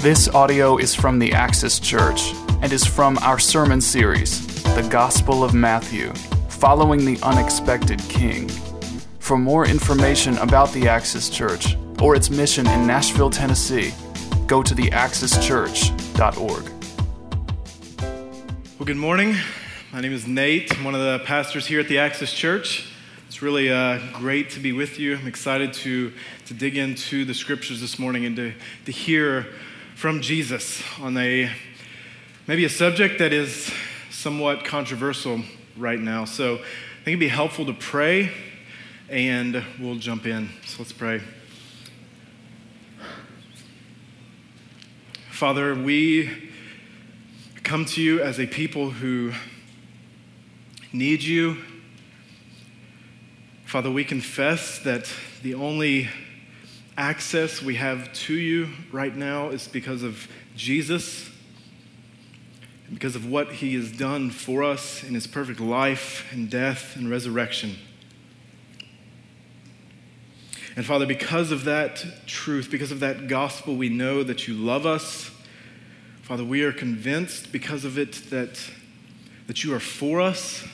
This audio is from the Axis Church and is from our sermon series, The Gospel of Matthew, Following the Unexpected King. For more information about the Axis Church or its mission in Nashville, Tennessee, go to theaxischurch.org. Well, good morning. My name is Nate. I'm one of the pastors here at the Axis Church. It's really uh, great to be with you. I'm excited to, to dig into the scriptures this morning and to, to hear from Jesus on a maybe a subject that is somewhat controversial right now. So I think it'd be helpful to pray and we'll jump in. So let's pray. Father, we come to you as a people who need you. Father, we confess that the only access we have to you right now is because of Jesus, because of what he has done for us in his perfect life and death and resurrection. And Father, because of that truth, because of that gospel, we know that you love us. Father, we are convinced because of it that, that you are for us,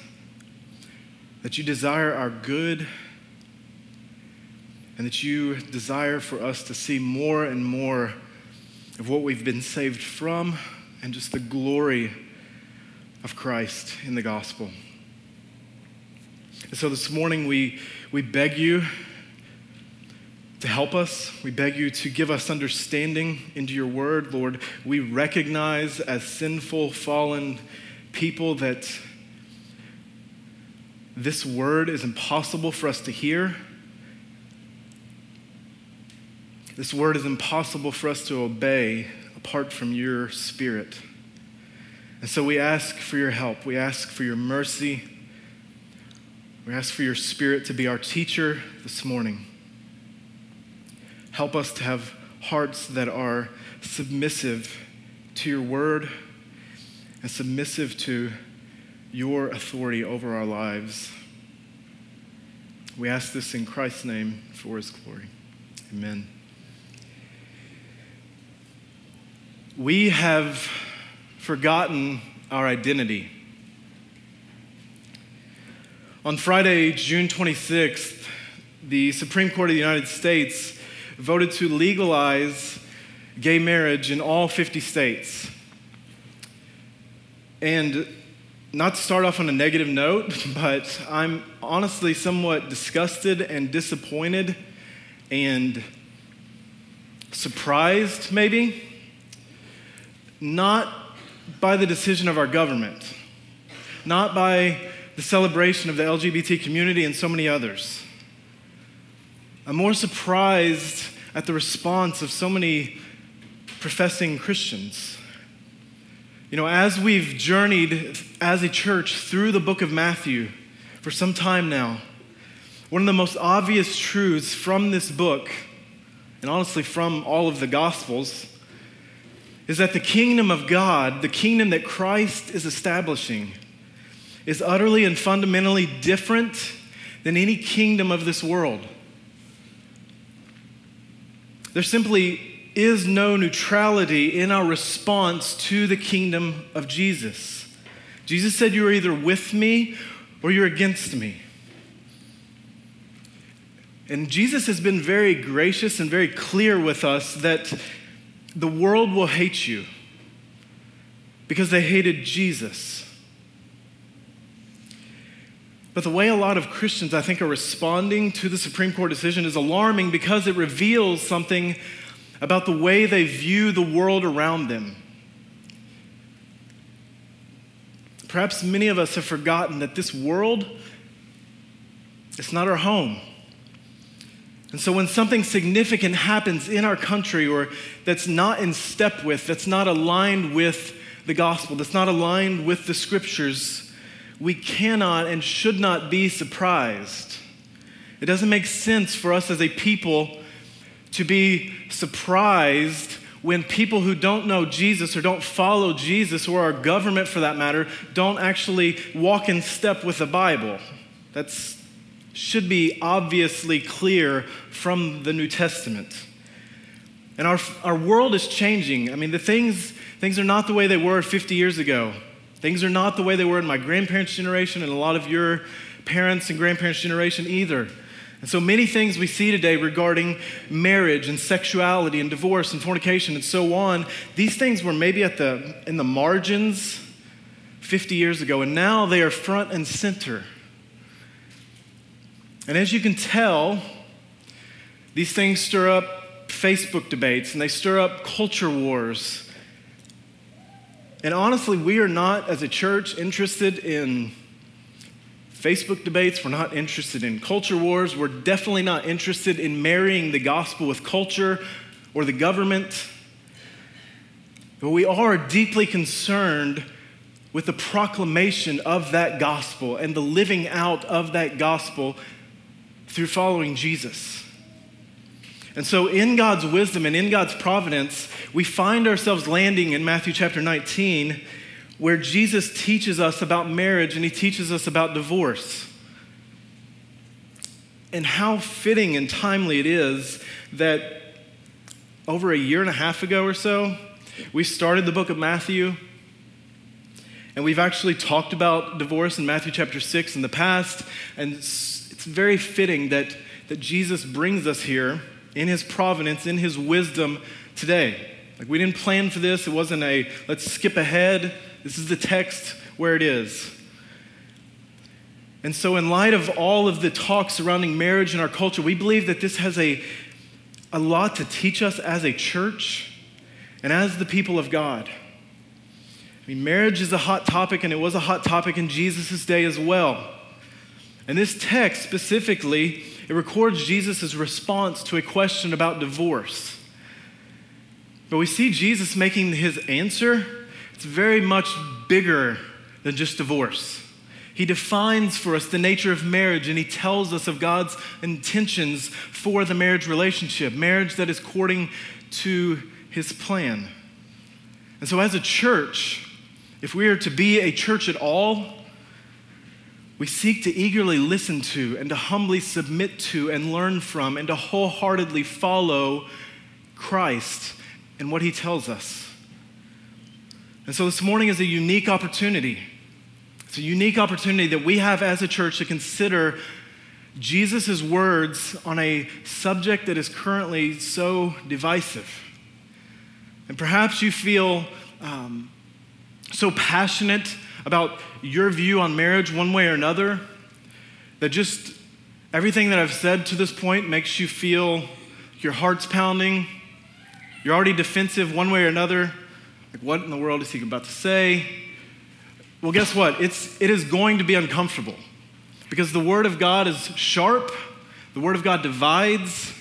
that you desire our good and that you desire for us to see more and more of what we've been saved from and just the glory of Christ in the gospel. And so this morning we, we beg you to help us. We beg you to give us understanding into your word, Lord. We recognize as sinful, fallen people that this word is impossible for us to hear This word is impossible for us to obey apart from your spirit. And so we ask for your help. We ask for your mercy. We ask for your spirit to be our teacher this morning. Help us to have hearts that are submissive to your word and submissive to your authority over our lives. We ask this in Christ's name for his glory. Amen. We have forgotten our identity. On Friday, June 26th, the Supreme Court of the United States voted to legalize gay marriage in all 50 states. And not to start off on a negative note, but I'm honestly somewhat disgusted and disappointed and surprised, maybe, not by the decision of our government, not by the celebration of the LGBT community and so many others. I'm more surprised at the response of so many professing Christians. You know, as we've journeyed as a church through the book of Matthew for some time now, one of the most obvious truths from this book, and honestly from all of the Gospels, is that the kingdom of God, the kingdom that Christ is establishing, is utterly and fundamentally different than any kingdom of this world. There simply is no neutrality in our response to the kingdom of Jesus. Jesus said, You are either with me or you're against me. And Jesus has been very gracious and very clear with us that the world will hate you because they hated Jesus. But the way a lot of Christians, I think, are responding to the Supreme Court decision is alarming because it reveals something about the way they view the world around them. Perhaps many of us have forgotten that this world is not our home. And so, when something significant happens in our country or that's not in step with, that's not aligned with the gospel, that's not aligned with the scriptures, we cannot and should not be surprised. It doesn't make sense for us as a people to be surprised when people who don't know Jesus or don't follow Jesus, or our government for that matter, don't actually walk in step with the Bible. That's should be obviously clear from the New Testament. And our, our world is changing. I mean, the things, things are not the way they were 50 years ago. Things are not the way they were in my grandparents' generation and a lot of your parents' and grandparents' generation either. And so many things we see today regarding marriage and sexuality and divorce and fornication and so on, these things were maybe at the in the margins 50 years ago and now they are front and center. And as you can tell, these things stir up Facebook debates and they stir up culture wars. And honestly, we are not as a church interested in Facebook debates. We're not interested in culture wars. We're definitely not interested in marrying the gospel with culture or the government. But we are deeply concerned with the proclamation of that gospel and the living out of that gospel through following Jesus. And so, in God's wisdom and in God's providence, we find ourselves landing in Matthew chapter 19 where Jesus teaches us about marriage and he teaches us about divorce. And how fitting and timely it is that over a year and a half ago or so, we started the book of Matthew. And we've actually talked about divorce in Matthew chapter 6 in the past. And very fitting that, that Jesus brings us here in his providence, in his wisdom today. Like, we didn't plan for this. It wasn't a let's skip ahead. This is the text where it is. And so, in light of all of the talk surrounding marriage in our culture, we believe that this has a, a lot to teach us as a church and as the people of God. I mean, marriage is a hot topic, and it was a hot topic in Jesus' day as well. And this text specifically, it records Jesus' response to a question about divorce. But we see Jesus making his answer it's very much bigger than just divorce. He defines for us the nature of marriage and he tells us of God's intentions for the marriage relationship, marriage that is according to his plan. And so, as a church, if we are to be a church at all, we seek to eagerly listen to and to humbly submit to and learn from and to wholeheartedly follow Christ and what he tells us. And so this morning is a unique opportunity. It's a unique opportunity that we have as a church to consider Jesus' words on a subject that is currently so divisive. And perhaps you feel um, so passionate about your view on marriage one way or another that just everything that I've said to this point makes you feel your heart's pounding. You're already defensive one way or another. Like, what in the world is he about to say? Well, guess what? It's, it is going to be uncomfortable because the Word of God is sharp, the Word of God divides.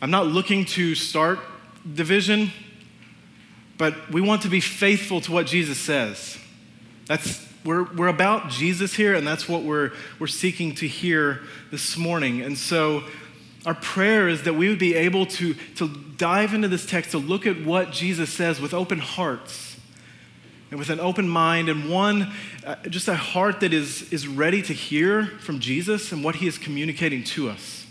I'm not looking to start division, but we want to be faithful to what Jesus says. That's, we're, we're about Jesus here, and that's what we're, we're seeking to hear this morning. And so, our prayer is that we would be able to, to dive into this text, to look at what Jesus says with open hearts and with an open mind and one, uh, just a heart that is, is ready to hear from Jesus and what he is communicating to us.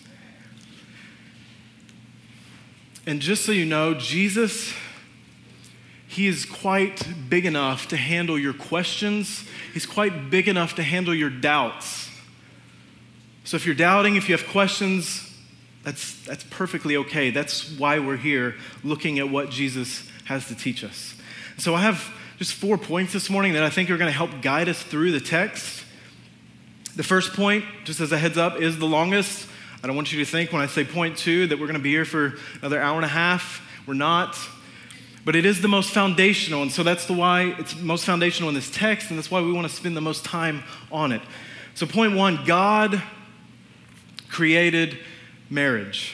And just so you know, Jesus, he is quite big enough to handle your questions, he's quite big enough to handle your doubts. So if you're doubting, if you have questions, that's, that's perfectly okay. That's why we're here looking at what Jesus has to teach us. So I have just four points this morning that I think are going to help guide us through the text. The first point, just as a heads up, is the longest. I don't want you to think when I say point two that we're going to be here for another hour and a half. We're not. But it is the most foundational, and so that's the why it's most foundational in this text, and that's why we want to spend the most time on it. So, point one God created marriage.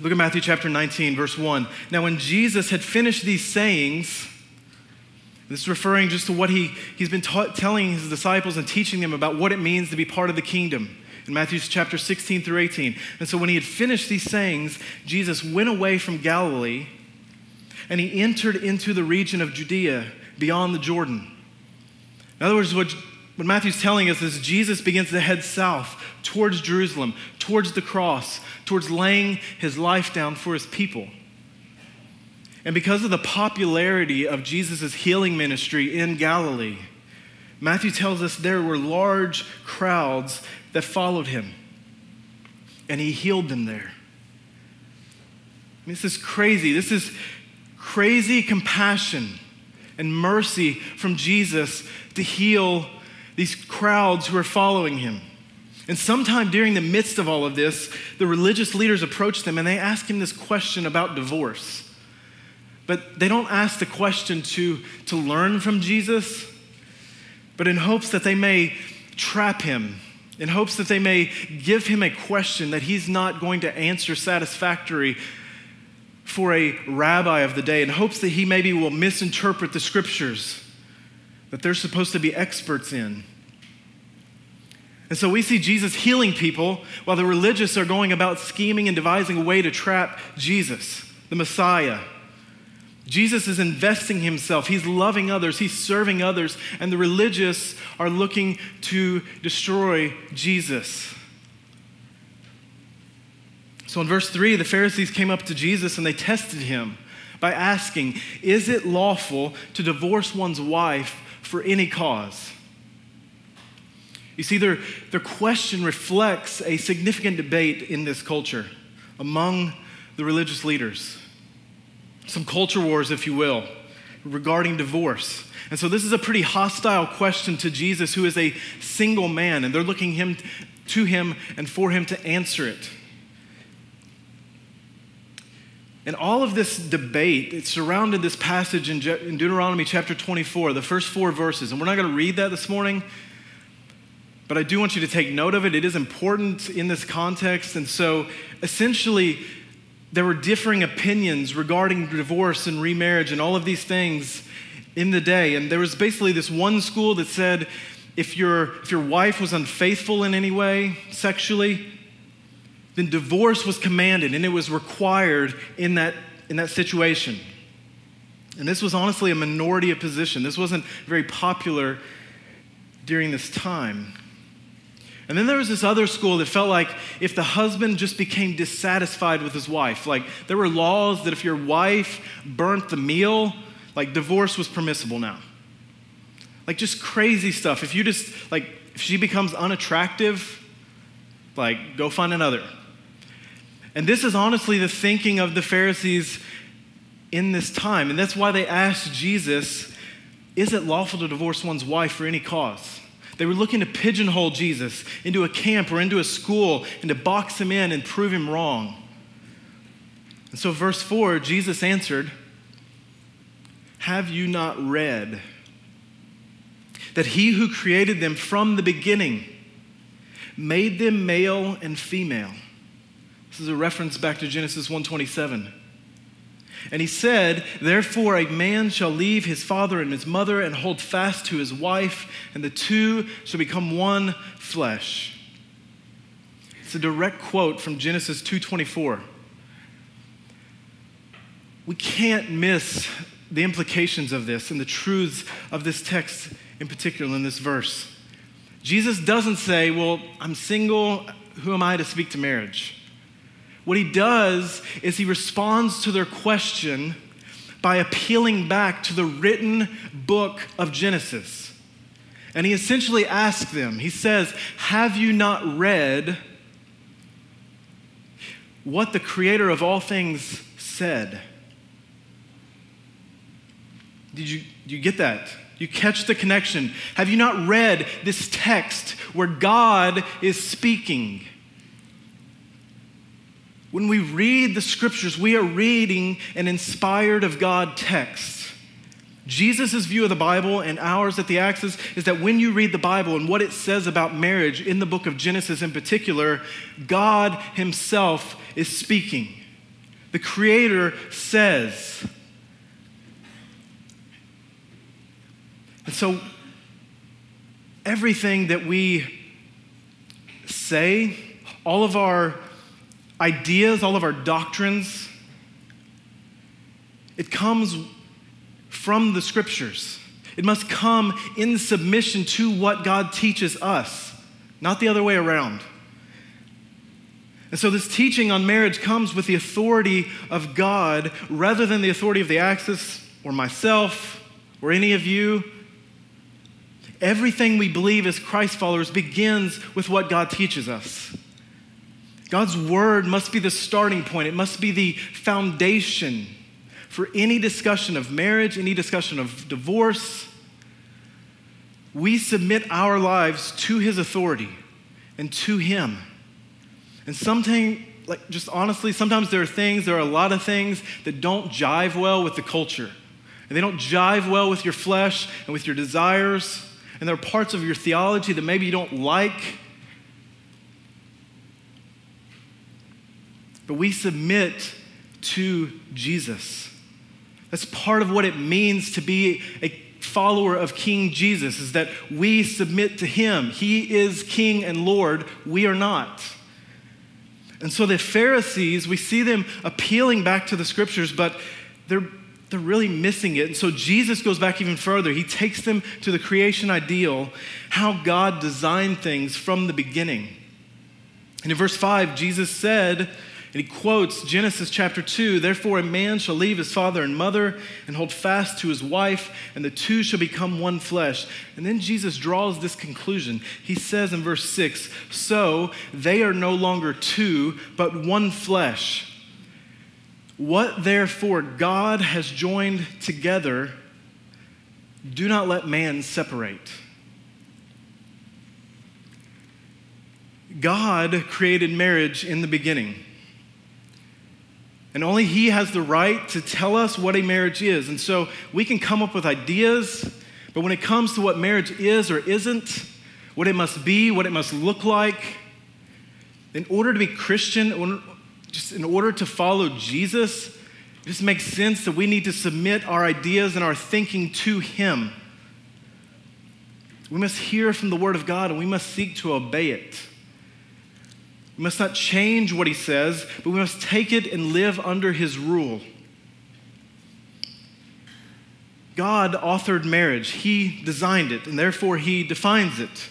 Look at Matthew chapter 19, verse 1. Now, when Jesus had finished these sayings, this is referring just to what he, he's been ta- telling his disciples and teaching them about what it means to be part of the kingdom in Matthew chapter 16 through 18. And so when he had finished these sayings, Jesus went away from Galilee and he entered into the region of Judea beyond the Jordan. In other words, what what Matthew's telling us is Jesus begins to head south towards Jerusalem, towards the cross, towards laying his life down for his people. And because of the popularity of Jesus' healing ministry in Galilee, Matthew tells us there were large crowds that followed him, and he healed them there. I mean, this is crazy. This is crazy compassion and mercy from Jesus to heal these crowds who are following him. And sometime during the midst of all of this, the religious leaders approach them and they ask him this question about divorce. But they don't ask the question to, to learn from Jesus, but in hopes that they may trap him, in hopes that they may give him a question that he's not going to answer satisfactory for a rabbi of the day, in hopes that he maybe will misinterpret the scriptures that they're supposed to be experts in. And so we see Jesus healing people while the religious are going about scheming and devising a way to trap Jesus, the Messiah. Jesus is investing himself. He's loving others. He's serving others. And the religious are looking to destroy Jesus. So in verse 3, the Pharisees came up to Jesus and they tested him by asking, Is it lawful to divorce one's wife for any cause? You see, their, their question reflects a significant debate in this culture among the religious leaders. Some culture wars, if you will, regarding divorce. And so this is a pretty hostile question to Jesus, who is a single man, and they're looking him to him and for him to answer it. And all of this debate, it surrounded this passage in, Je- in Deuteronomy chapter 24, the first four verses. And we're not going to read that this morning, but I do want you to take note of it. It is important in this context. And so essentially, there were differing opinions regarding divorce and remarriage and all of these things in the day. And there was basically this one school that said if your, if your wife was unfaithful in any way sexually, then divorce was commanded and it was required in that, in that situation. And this was honestly a minority of position. This wasn't very popular during this time. And then there was this other school that felt like if the husband just became dissatisfied with his wife, like there were laws that if your wife burnt the meal, like divorce was permissible now. Like just crazy stuff. If you just, like, if she becomes unattractive, like go find another. And this is honestly the thinking of the Pharisees in this time. And that's why they asked Jesus, Is it lawful to divorce one's wife for any cause? They were looking to pigeonhole Jesus into a camp or into a school and to box him in and prove him wrong. And so, verse 4, Jesus answered, Have you not read that he who created them from the beginning made them male and female? This is a reference back to Genesis 127. And he said, Therefore, a man shall leave his father and his mother and hold fast to his wife, and the two shall become one flesh. It's a direct quote from Genesis 2:24. We can't miss the implications of this and the truths of this text in particular in this verse. Jesus doesn't say, Well, I'm single, who am I to speak to marriage? What he does is he responds to their question by appealing back to the written book of Genesis. And he essentially asks them, he says, Have you not read what the creator of all things said? Did you, you get that? You catch the connection. Have you not read this text where God is speaking? When we read the scriptures, we are reading an inspired of God text. Jesus' view of the Bible and ours at the Axis is that when you read the Bible and what it says about marriage in the book of Genesis in particular, God Himself is speaking. The Creator says. And so, everything that we say, all of our ideas, all of our doctrines, it comes from the scriptures. It must come in submission to what God teaches us, not the other way around. And so, this teaching on marriage comes with the authority of God rather than the authority of the Axis or myself or any of you. Everything we believe as Christ followers begins with what God teaches us. God's word must be the starting point, it must be the foundation for any discussion of marriage, any discussion of divorce. We submit our lives to his authority and to him. And sometimes, like just honestly, sometimes there are things, there are a lot of things that don't jive well with the culture. And they don't jive well with your flesh and with your desires. And there are parts of your theology that maybe you don't like. But we submit to Jesus. That's part of what it means to be a follower of King Jesus is that we submit to him. He is king and lord, we are not. And so the Pharisees, we see them appealing back to the scriptures, but they're, they're really missing it. And so Jesus goes back even further. He takes them to the creation ideal, how God designed things from the beginning. And in verse 5, Jesus said, and he quotes Genesis chapter 2 Therefore, a man shall leave his father and mother and hold fast to his wife, and the two shall become one flesh. And then Jesus draws this conclusion. He says in verse 6 So they are no longer two, but one flesh. What therefore God has joined together, do not let man separate. God created marriage in the beginning. And only He has the right to tell us what a marriage is. And so we can come up with ideas, but when it comes to what marriage is or isn't, what it must be, what it must look like, in order to be Christian, just in order to follow Jesus, it just makes sense that we need to submit our ideas and our thinking to Him. We must hear from the Word of God and we must seek to obey it. We must not change what he says, but we must take it and live under his rule. God authored marriage, he designed it, and therefore he defines it.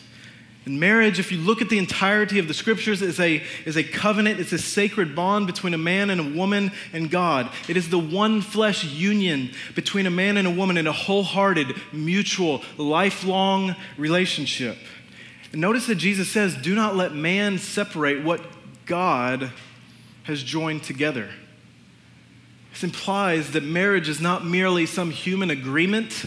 And marriage, if you look at the entirety of the scriptures, is a, is a covenant. It's a sacred bond between a man and a woman and God. It is the one flesh union between a man and a woman in a wholehearted, mutual, lifelong relationship. And notice that Jesus says, Do not let man separate what God has joined together. This implies that marriage is not merely some human agreement,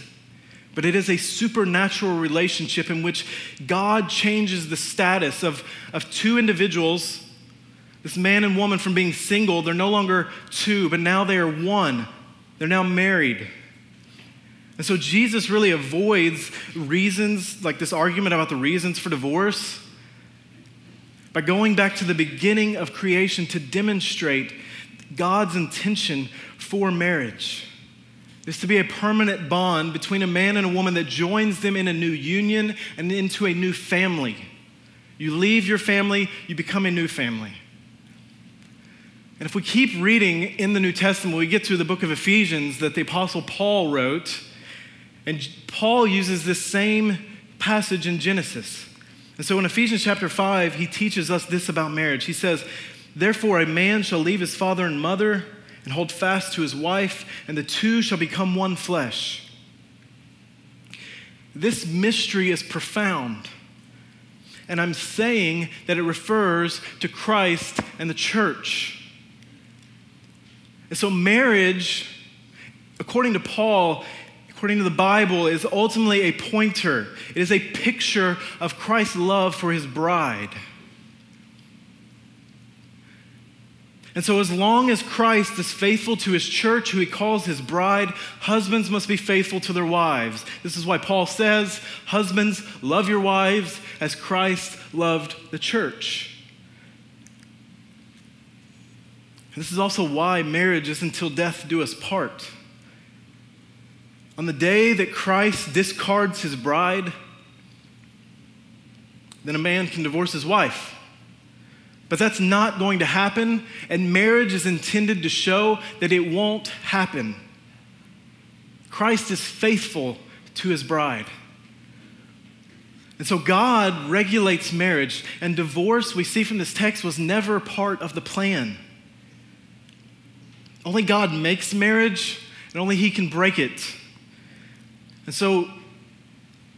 but it is a supernatural relationship in which God changes the status of, of two individuals, this man and woman, from being single. They're no longer two, but now they are one. They're now married. And so Jesus really avoids reasons, like this argument about the reasons for divorce, by going back to the beginning of creation to demonstrate God's intention for marriage. Is to be a permanent bond between a man and a woman that joins them in a new union and into a new family. You leave your family, you become a new family. And if we keep reading in the New Testament, we get to the book of Ephesians that the Apostle Paul wrote. And Paul uses this same passage in Genesis. And so in Ephesians chapter 5, he teaches us this about marriage. He says, Therefore, a man shall leave his father and mother and hold fast to his wife, and the two shall become one flesh. This mystery is profound. And I'm saying that it refers to Christ and the church. And so, marriage, according to Paul, according to the Bible, is ultimately a pointer. It is a picture of Christ's love for his bride. And so, as long as Christ is faithful to his church, who he calls his bride, husbands must be faithful to their wives. This is why Paul says, Husbands, love your wives as Christ loved the church. This is also why marriage is until death do us part. On the day that Christ discards his bride, then a man can divorce his wife. But that's not going to happen, and marriage is intended to show that it won't happen. Christ is faithful to his bride. And so God regulates marriage, and divorce, we see from this text, was never part of the plan. Only God makes marriage, and only He can break it. And so,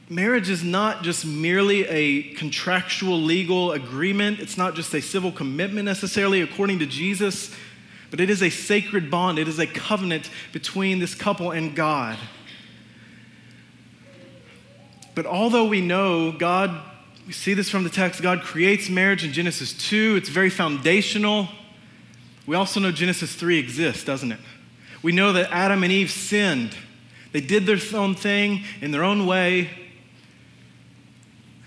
marriage is not just merely a contractual legal agreement, it's not just a civil commitment necessarily, according to Jesus, but it is a sacred bond, it is a covenant between this couple and God. But although we know God, we see this from the text, God creates marriage in Genesis 2, it's very foundational. We also know Genesis 3 exists, doesn't it? We know that Adam and Eve sinned. They did their own thing in their own way.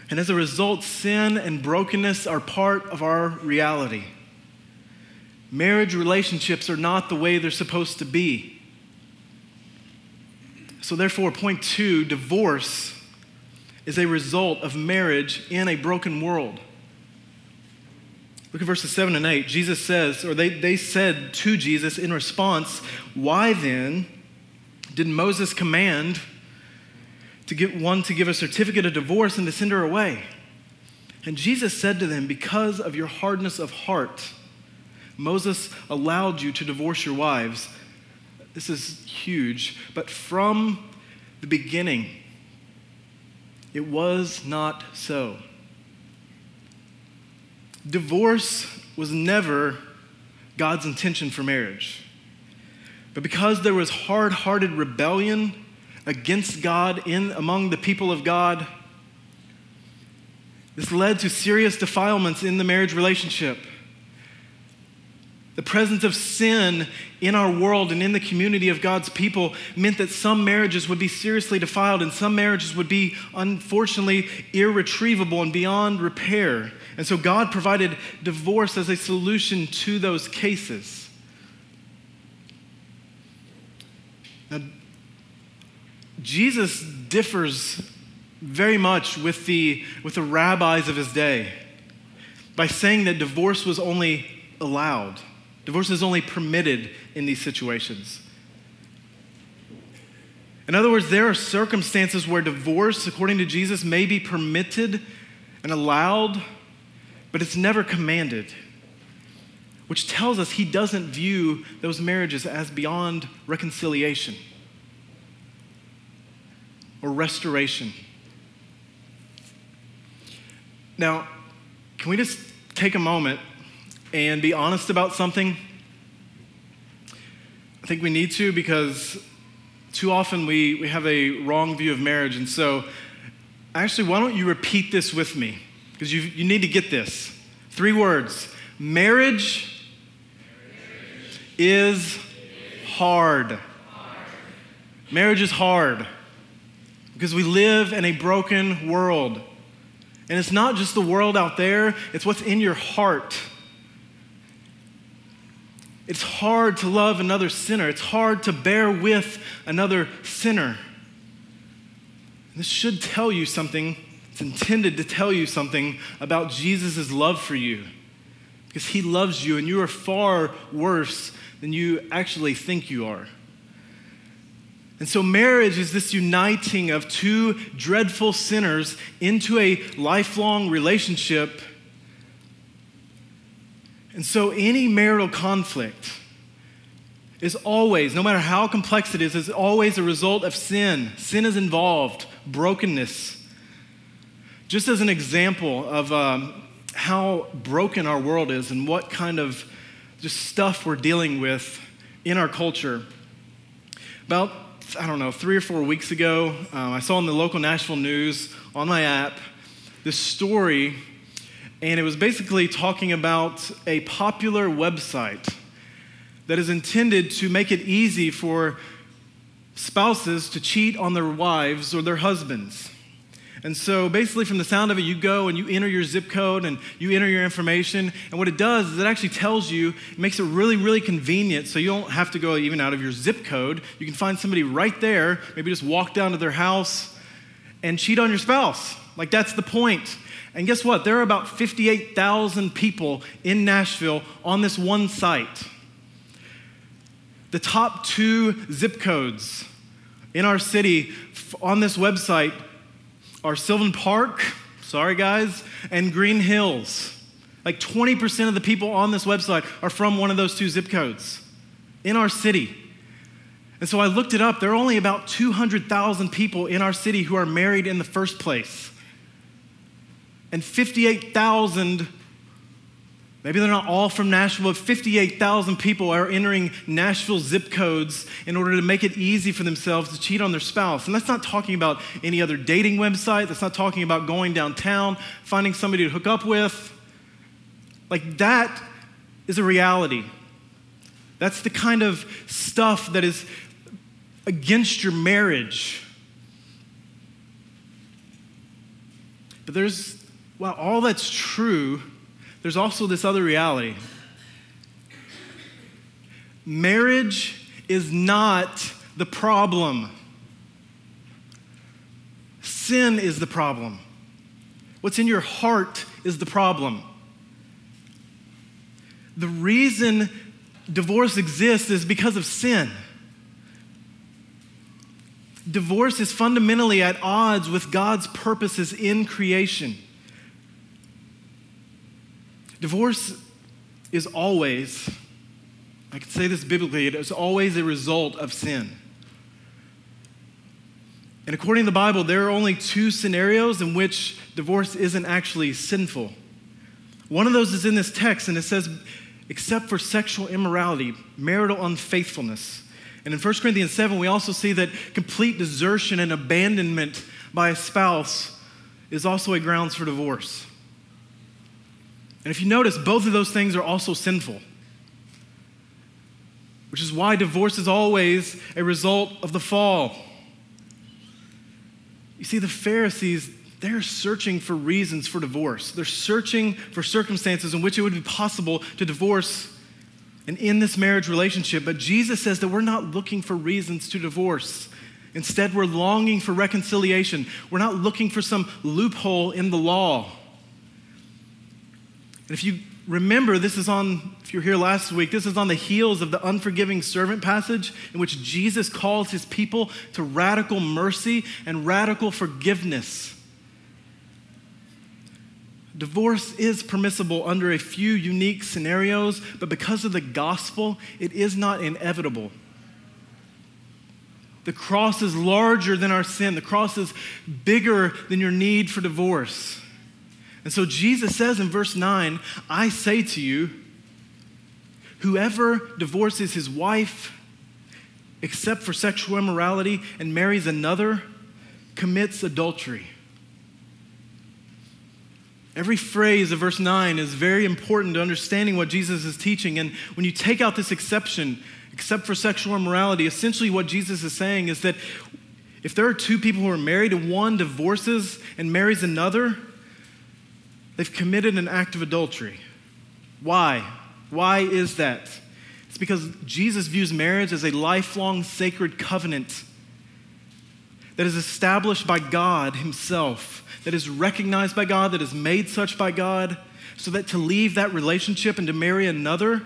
And as a result, sin and brokenness are part of our reality. Marriage relationships are not the way they're supposed to be. So, therefore, point two divorce is a result of marriage in a broken world. Look at verses 7 and 8. Jesus says, or they, they said to Jesus in response, Why then did Moses command to get one to give a certificate of divorce and to send her away? And Jesus said to them, Because of your hardness of heart, Moses allowed you to divorce your wives. This is huge, but from the beginning, it was not so. Divorce was never God's intention for marriage. But because there was hard hearted rebellion against God in, among the people of God, this led to serious defilements in the marriage relationship. The presence of sin in our world and in the community of God's people meant that some marriages would be seriously defiled and some marriages would be, unfortunately, irretrievable and beyond repair. And so God provided divorce as a solution to those cases. Now, Jesus differs very much with the, with the rabbis of his day by saying that divorce was only allowed. Divorce is only permitted in these situations. In other words, there are circumstances where divorce, according to Jesus, may be permitted and allowed, but it's never commanded, which tells us he doesn't view those marriages as beyond reconciliation or restoration. Now, can we just take a moment and be honest about something? I think we need to because too often we, we have a wrong view of marriage. And so, actually, why don't you repeat this with me? Because you, you need to get this. Three words marriage, marriage. is hard. Marriage is hard because we live in a broken world. And it's not just the world out there, it's what's in your heart. It's hard to love another sinner. It's hard to bear with another sinner. This should tell you something. It's intended to tell you something about Jesus' love for you. Because he loves you, and you are far worse than you actually think you are. And so, marriage is this uniting of two dreadful sinners into a lifelong relationship and so, any marital conflict is always, no matter how complex it is, is always a result of sin. Sin is involved, brokenness. Just as an example of um, how broken our world is and what kind of just stuff we're dealing with in our culture. About, I don't know, three or four weeks ago, um, I saw in the local Nashville news on my app this story and it was basically talking about a popular website that is intended to make it easy for spouses to cheat on their wives or their husbands. And so basically, from the sound of it, you go and you enter your zip code and you enter your information. And what it does is it actually tells you, it makes it really, really convenient so you don't have to go even out of your zip code. You can find somebody right there, maybe just walk down to their house and cheat on your spouse. Like, that's the point. And guess what? There are about 58,000 people in Nashville on this one site. The top two zip codes In our city, on this website, are Sylvan Park, sorry guys, and Green Hills. Like 20% of the people on this website are from one of those two zip codes in our city. And so I looked it up. There are only about 200,000 people in our city who are married in the first place. And 58,000, maybe they're not all from Nashville, but 58,000 people are entering Nashville zip codes in order to make it easy for themselves to cheat on their spouse. And that's not talking about any other dating website. That's not talking about going downtown, finding somebody to hook up with. Like that is a reality. That's the kind of stuff that is against your marriage. But there's, while all that's true, there's also this other reality. Marriage is not the problem. Sin is the problem. What's in your heart is the problem. The reason divorce exists is because of sin. Divorce is fundamentally at odds with God's purposes in creation. Divorce is always, I could say this biblically, it is always a result of sin. And according to the Bible, there are only two scenarios in which divorce isn't actually sinful. One of those is in this text, and it says, except for sexual immorality, marital unfaithfulness. And in 1 Corinthians 7, we also see that complete desertion and abandonment by a spouse is also a grounds for divorce. And if you notice, both of those things are also sinful, which is why divorce is always a result of the fall. You see, the Pharisees, they're searching for reasons for divorce. They're searching for circumstances in which it would be possible to divorce and in this marriage relationship. But Jesus says that we're not looking for reasons to divorce. Instead, we're longing for reconciliation. We're not looking for some loophole in the law. And if you remember, this is on, if you're here last week, this is on the heels of the unforgiving servant passage in which Jesus calls his people to radical mercy and radical forgiveness. Divorce is permissible under a few unique scenarios, but because of the gospel, it is not inevitable. The cross is larger than our sin, the cross is bigger than your need for divorce. And so Jesus says in verse 9, I say to you, whoever divorces his wife, except for sexual immorality, and marries another, commits adultery. Every phrase of verse 9 is very important to understanding what Jesus is teaching. And when you take out this exception, except for sexual immorality, essentially what Jesus is saying is that if there are two people who are married and one divorces and marries another, they've committed an act of adultery. Why? Why is that? It's because Jesus views marriage as a lifelong sacred covenant that is established by God Himself that is recognized by God, that is made such by God, so that to leave that relationship and to marry another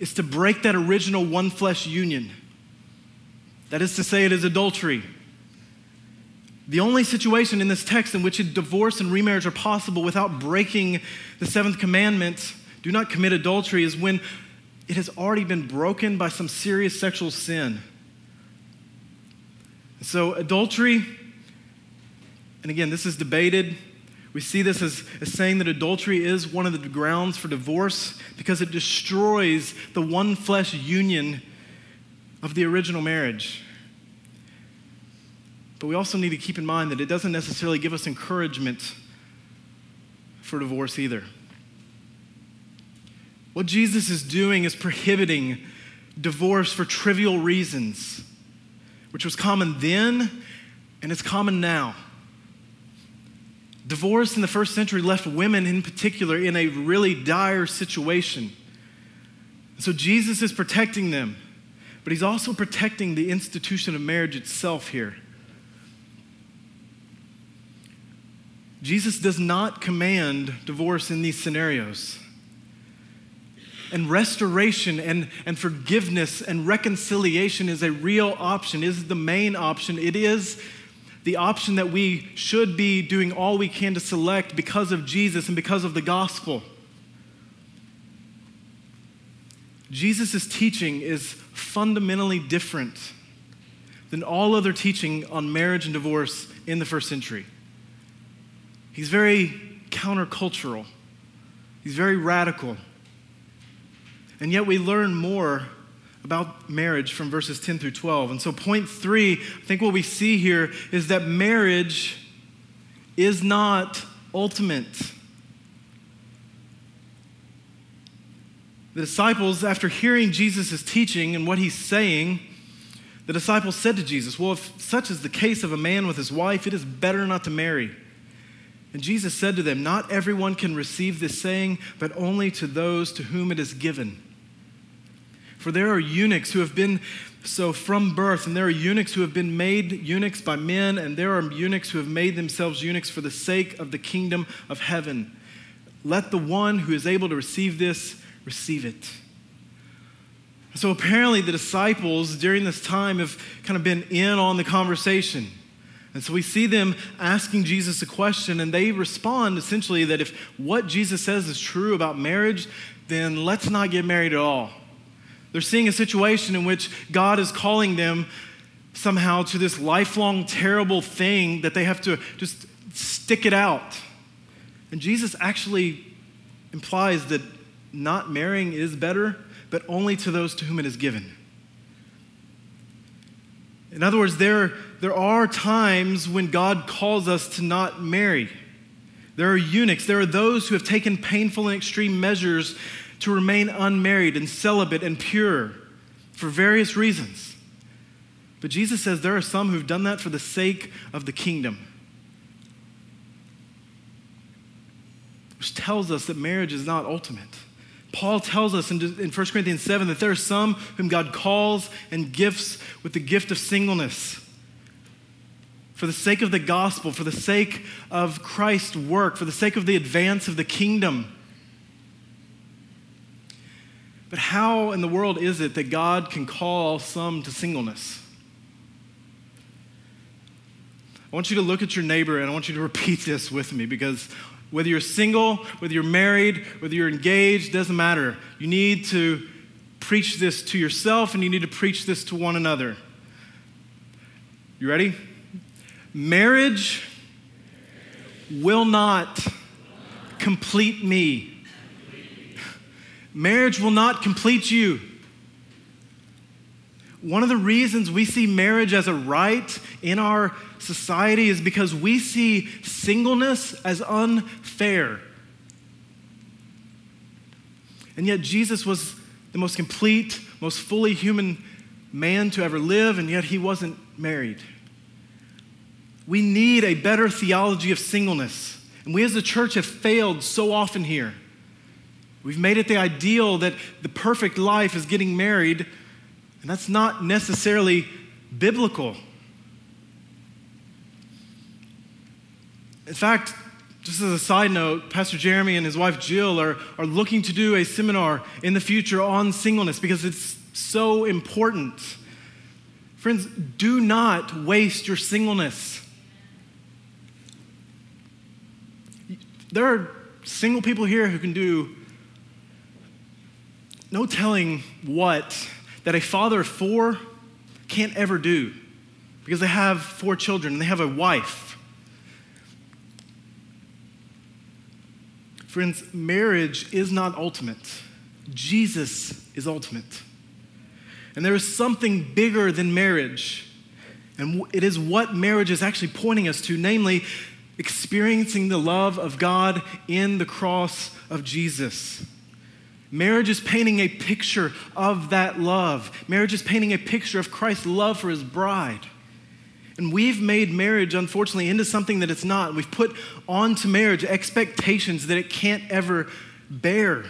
is to break that original one flesh union. That is to say, it is adultery. The only situation in this text in which divorce and remarriage are possible without breaking the seventh commandment, do not commit adultery, is when it has already been broken by some serious sexual sin. So, adultery and again, this is debated. We see this as, as saying that adultery is one of the grounds for divorce because it destroys the one flesh union of the original marriage. But we also need to keep in mind that it doesn't necessarily give us encouragement for divorce either. What Jesus is doing is prohibiting divorce for trivial reasons, which was common then and it's common now. Divorce in the first century left women in particular in a really dire situation. So Jesus is protecting them, but he's also protecting the institution of marriage itself here. Jesus does not command divorce in these scenarios. and restoration and, and forgiveness and reconciliation is a real option, is the main option. It is the option that we should be doing all we can to select because of Jesus and because of the gospel. Jesus' teaching is fundamentally different than all other teaching on marriage and divorce in the first century. He's very countercultural, he's very radical. And yet we learn more about marriage from verses 10 through 12. And so, point three, I think what we see here is that marriage is not ultimate. The disciples, after hearing Jesus' teaching and what he's saying, the disciples said to Jesus, Well, if such is the case of a man with his wife, it is better not to marry. And Jesus said to them, Not everyone can receive this saying, but only to those to whom it is given. For there are eunuchs who have been so from birth, and there are eunuchs who have been made eunuchs by men, and there are eunuchs who have made themselves eunuchs for the sake of the kingdom of heaven. Let the one who is able to receive this receive it. So apparently, the disciples during this time have kind of been in on the conversation. And so we see them asking Jesus a question, and they respond essentially that if what Jesus says is true about marriage, then let's not get married at all. They're seeing a situation in which God is calling them somehow to this lifelong terrible thing that they have to just stick it out. And Jesus actually implies that not marrying is better but only to those to whom it is given. In other words, there, there are times when God calls us to not marry. There are eunuchs, there are those who have taken painful and extreme measures to remain unmarried and celibate and pure for various reasons. But Jesus says there are some who've done that for the sake of the kingdom. Which tells us that marriage is not ultimate. Paul tells us in, in 1 Corinthians 7 that there are some whom God calls and gifts with the gift of singleness. For the sake of the gospel, for the sake of Christ's work, for the sake of the advance of the kingdom. But how in the world is it that God can call some to singleness? I want you to look at your neighbor and I want you to repeat this with me because whether you're single, whether you're married, whether you're engaged, doesn't matter. You need to preach this to yourself and you need to preach this to one another. You ready? Marriage will not complete me. Marriage will not complete you. One of the reasons we see marriage as a right in our society is because we see singleness as unfair. And yet, Jesus was the most complete, most fully human man to ever live, and yet he wasn't married. We need a better theology of singleness. And we as a church have failed so often here. We've made it the ideal that the perfect life is getting married, and that's not necessarily biblical. In fact, just as a side note, Pastor Jeremy and his wife Jill are, are looking to do a seminar in the future on singleness because it's so important. Friends, do not waste your singleness. There are single people here who can do no telling what that a father of four can't ever do because they have four children and they have a wife Friends, marriage is not ultimate. Jesus is ultimate. And there is something bigger than marriage. And it is what marriage is actually pointing us to, namely, experiencing the love of God in the cross of Jesus. Marriage is painting a picture of that love. Marriage is painting a picture of Christ's love for his bride. And we've made marriage, unfortunately, into something that it's not. We've put onto marriage expectations that it can't ever bear.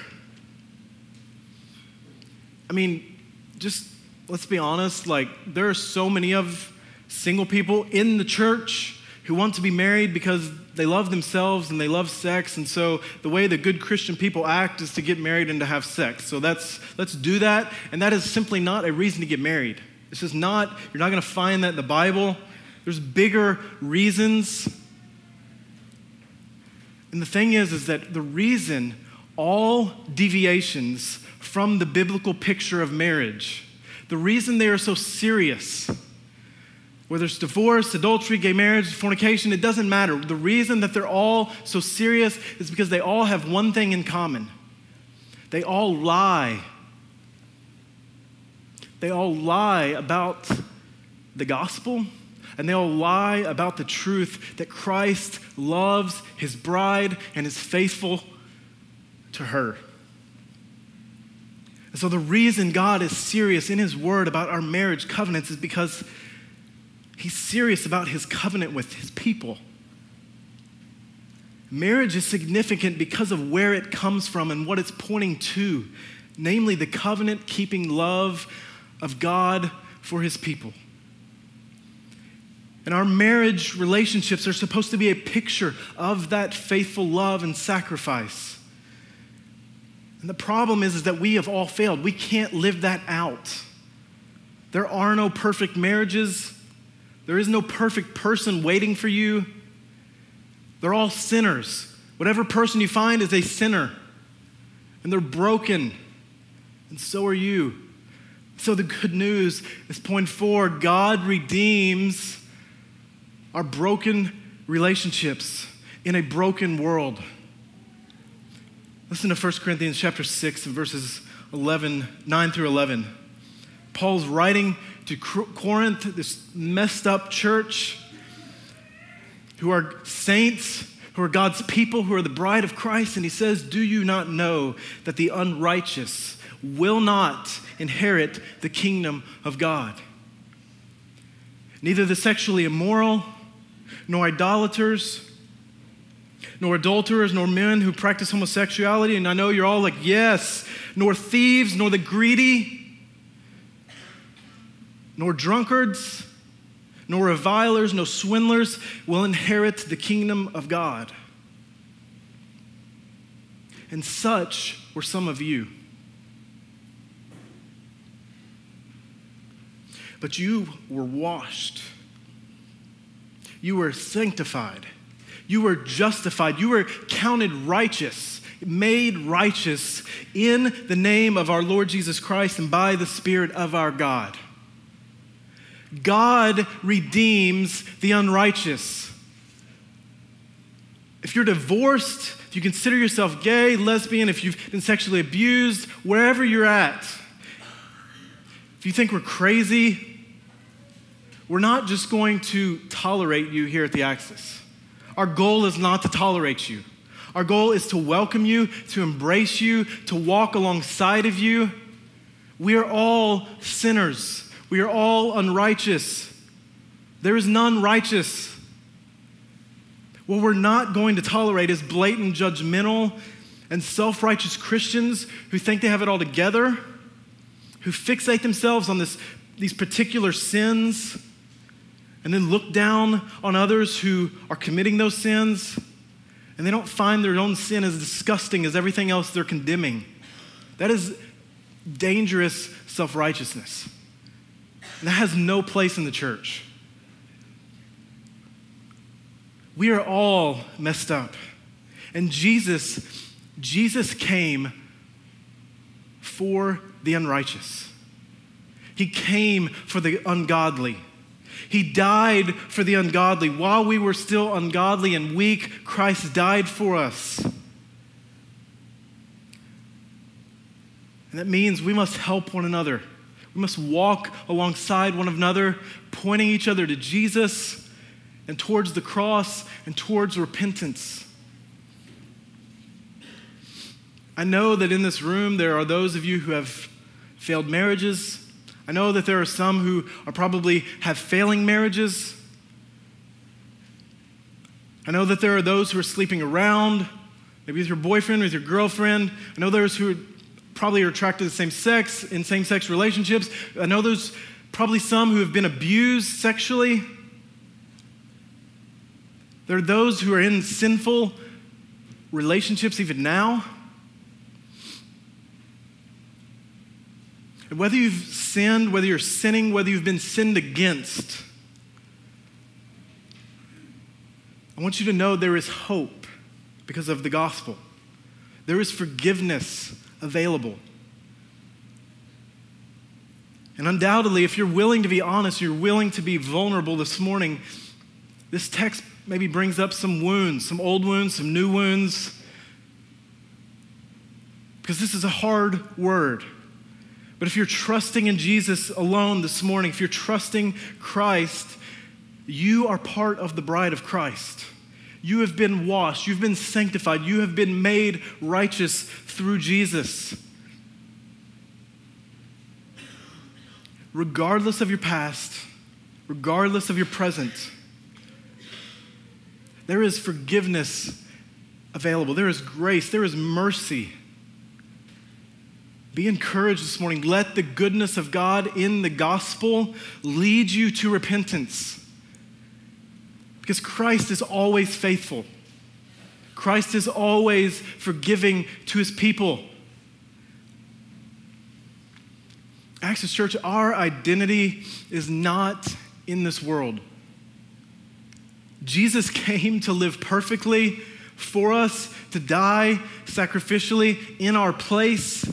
I mean, just let's be honest, like, there are so many of single people in the church who want to be married because they love themselves and they love sex. And so the way the good Christian people act is to get married and to have sex. So that's, let's do that. And that is simply not a reason to get married. This is not, you're not going to find that in the Bible. There's bigger reasons. And the thing is, is that the reason all deviations from the biblical picture of marriage, the reason they are so serious, whether it's divorce, adultery, gay marriage, fornication, it doesn't matter. The reason that they're all so serious is because they all have one thing in common they all lie. They all lie about the gospel, and they all lie about the truth that Christ loves his bride and is faithful to her. And so, the reason God is serious in his word about our marriage covenants is because He's serious about his covenant with his people. Marriage is significant because of where it comes from and what it's pointing to, namely the covenant keeping love of God for his people. And our marriage relationships are supposed to be a picture of that faithful love and sacrifice. And the problem is, is that we have all failed. We can't live that out. There are no perfect marriages. There is no perfect person waiting for you. They're all sinners. Whatever person you find is a sinner, and they're broken, and so are you. So, the good news is point four God redeems our broken relationships in a broken world. Listen to 1 Corinthians chapter 6 and verses 11, 9 through 11. Paul's writing to Corinth, this messed up church, who are saints, who are God's people, who are the bride of Christ. And he says, Do you not know that the unrighteous will not inherit the kingdom of God? Neither the sexually immoral, nor idolaters, nor adulterers, nor men who practice homosexuality. And I know you're all like, yes, nor thieves, nor the greedy nor drunkards, nor revilers, nor swindlers will inherit the kingdom of God. And such were some of you. But you were washed, you were sanctified, you were justified, you were counted righteous, made righteous in the name of our Lord Jesus Christ and by the Spirit of our God. God redeems the unrighteous. If you're divorced, if you consider yourself gay, lesbian, if you've been sexually abused, wherever you're at, if you think we're crazy, we're not just going to tolerate you here at the Access. Our goal is not to tolerate you. Our goal is to welcome you, to embrace you, to walk alongside of you. We are all sinners. We are all unrighteous. There is none righteous. What we're not going to tolerate is blatant, judgmental, and self righteous Christians who think they have it all together, who fixate themselves on this, these particular sins, and then look down on others who are committing those sins, and they don't find their own sin as disgusting as everything else they're condemning. That is dangerous self righteousness. That has no place in the church. We are all messed up. And Jesus, Jesus came for the unrighteous. He came for the ungodly. He died for the ungodly. While we were still ungodly and weak, Christ died for us. And that means we must help one another. We must walk alongside one another, pointing each other to Jesus and towards the cross and towards repentance. I know that in this room there are those of you who have failed marriages. I know that there are some who are probably have failing marriages. I know that there are those who are sleeping around, maybe with your boyfriend, with your girlfriend. I know there's who probably are attracted to the same sex in same sex relationships. I know there's probably some who have been abused sexually. There are those who are in sinful relationships even now. And whether you've sinned, whether you're sinning, whether you've been sinned against, I want you to know there is hope because of the gospel. There is forgiveness available. And undoubtedly, if you're willing to be honest, you're willing to be vulnerable this morning, this text maybe brings up some wounds, some old wounds, some new wounds. Because this is a hard word. But if you're trusting in Jesus alone this morning, if you're trusting Christ, you are part of the bride of Christ. You have been washed, you've been sanctified, you have been made righteous through Jesus. Regardless of your past, regardless of your present, there is forgiveness available. There is grace. There is mercy. Be encouraged this morning. Let the goodness of God in the gospel lead you to repentance. Because Christ is always faithful, Christ is always forgiving to his people. Access Church, our identity is not in this world. Jesus came to live perfectly for us, to die sacrificially in our place.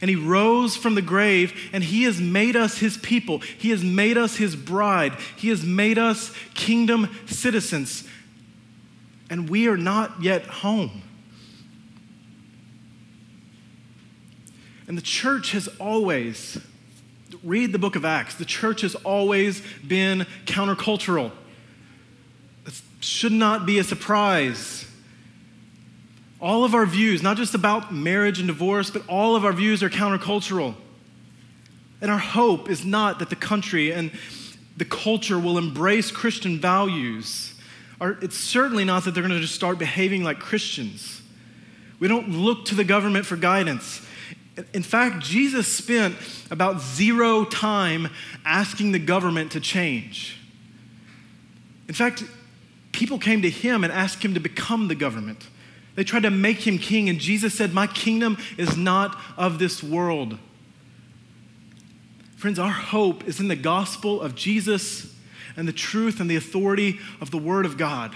And he rose from the grave, and he has made us his people. He has made us his bride. He has made us kingdom citizens. And we are not yet home. And the church has always, read the book of Acts, the church has always been countercultural This should not be a surprise. All of our views, not just about marriage and divorce, but all of our views are countercultural. And our hope is not that the country and the culture will embrace Christian values. It's certainly not that they're going to just start behaving like Christians. We don't look to the government for guidance. In fact, Jesus spent about zero time asking the government to change. In fact, people came to him and asked him to become the government. They tried to make him king, and Jesus said, My kingdom is not of this world. Friends, our hope is in the gospel of Jesus and the truth and the authority of the Word of God.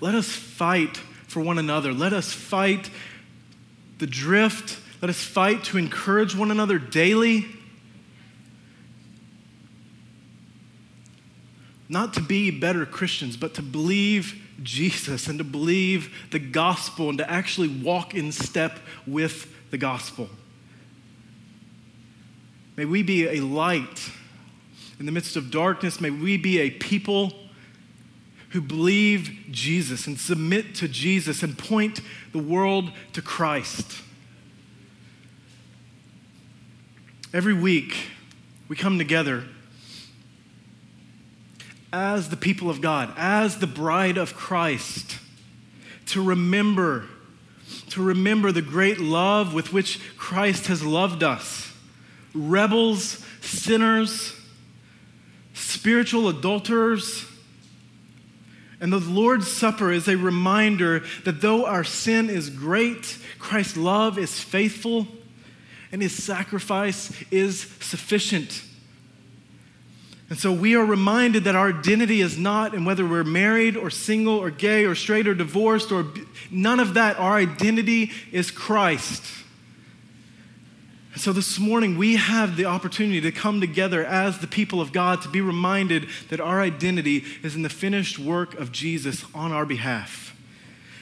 Let us fight for one another. Let us fight the drift. Let us fight to encourage one another daily. not to be better Christians, but to believe Jesus and to believe the gospel and to actually walk in step with the gospel. May we be a light in the midst of darkness. May we be a people who believe Jesus and submit to Jesus and point the world to Christ. Every week, we come together as the people of God, as the bride of Christ, to remember, to remember the great love with which Christ has loved us. Rebels, sinners, spiritual adulterers. And the Lord's Supper is a reminder that though our sin is great, Christ's love is faithful and his sacrifice is sufficient. And so we are reminded that our identity is not in whether we're married or single or gay or straight or divorced or none of that. Our identity is Christ. And so this morning we have the opportunity to come together as the people of God to be reminded that our identity is in the finished work of Jesus on our behalf.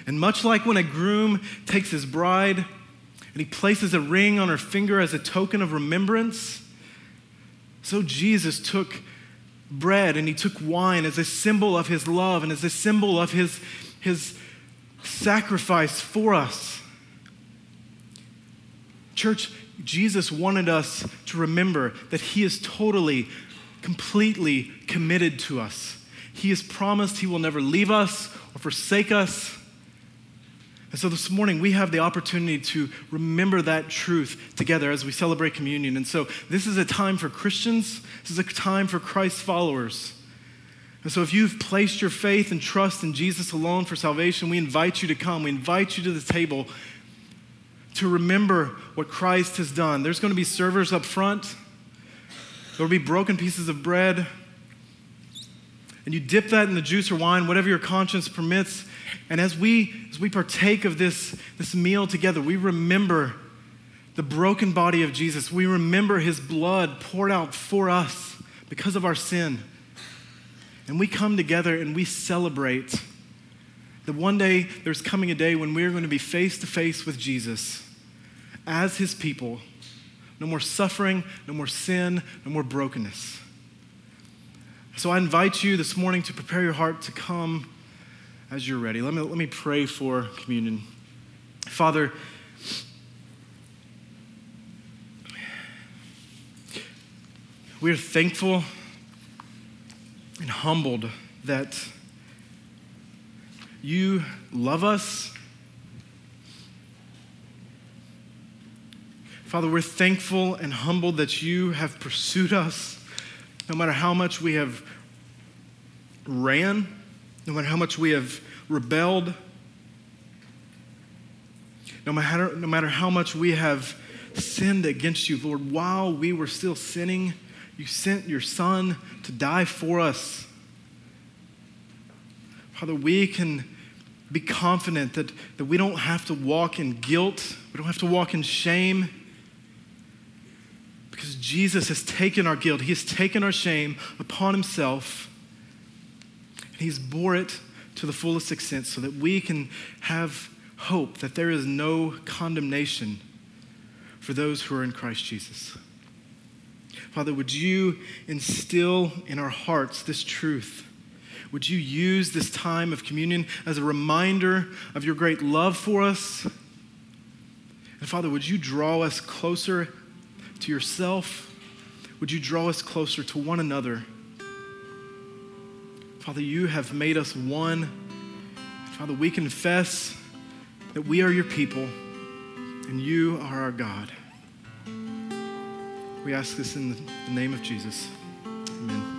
And much like when a groom takes his bride and he places a ring on her finger as a token of remembrance, so Jesus took bread and he took wine as a symbol of his love and as a symbol of his, his sacrifice for us. Church, Jesus wanted us to remember that he is totally, completely committed to us. He has promised he will never leave us or forsake us. And so this morning, we have the opportunity to remember that truth together as we celebrate communion. And so this is a time for Christians, this is a time for Christ followers And so, if you've placed your faith and trust in Jesus alone for salvation, we invite you to come. We invite you to the table to remember what Christ has done. There's going to be servers up front, there will be broken pieces of bread. And you dip that in the juice or wine, whatever your conscience permits. And as we, as we partake of this, this meal together, we remember the broken body of Jesus. We remember his blood poured out for us because of our sin. And we come together and we celebrate that one day there's coming a day when we're going to be face to face with Jesus as his people. No more suffering, no more sin, no more brokenness. So I invite you this morning to prepare your heart to come as you're ready. Let me, let me pray for communion. Father, we are thankful and humbled that you love us. Father, we're thankful and humbled that you have pursued us no matter how much we have ran, no matter how much we have rebelled, no matter, no matter how much we have sinned against you, Lord, while we were still sinning, you sent your Son to die for us. Father, we can be confident that, that we don't have to walk in guilt, we don't have to walk in shame. Because Jesus has taken our guilt, He has taken our shame upon Himself, and He's bore it to the fullest extent so that we can have hope that there is no condemnation for those who are in Christ Jesus. Father, would you instill in our hearts this truth? Would you use this time of communion as a reminder of your great love for us? And Father, would you draw us closer to yourself? Would you draw us closer to one another? Father, you have made us one. Father, we confess that we are your people and you are our God. We ask this in the name of Jesus. Amen.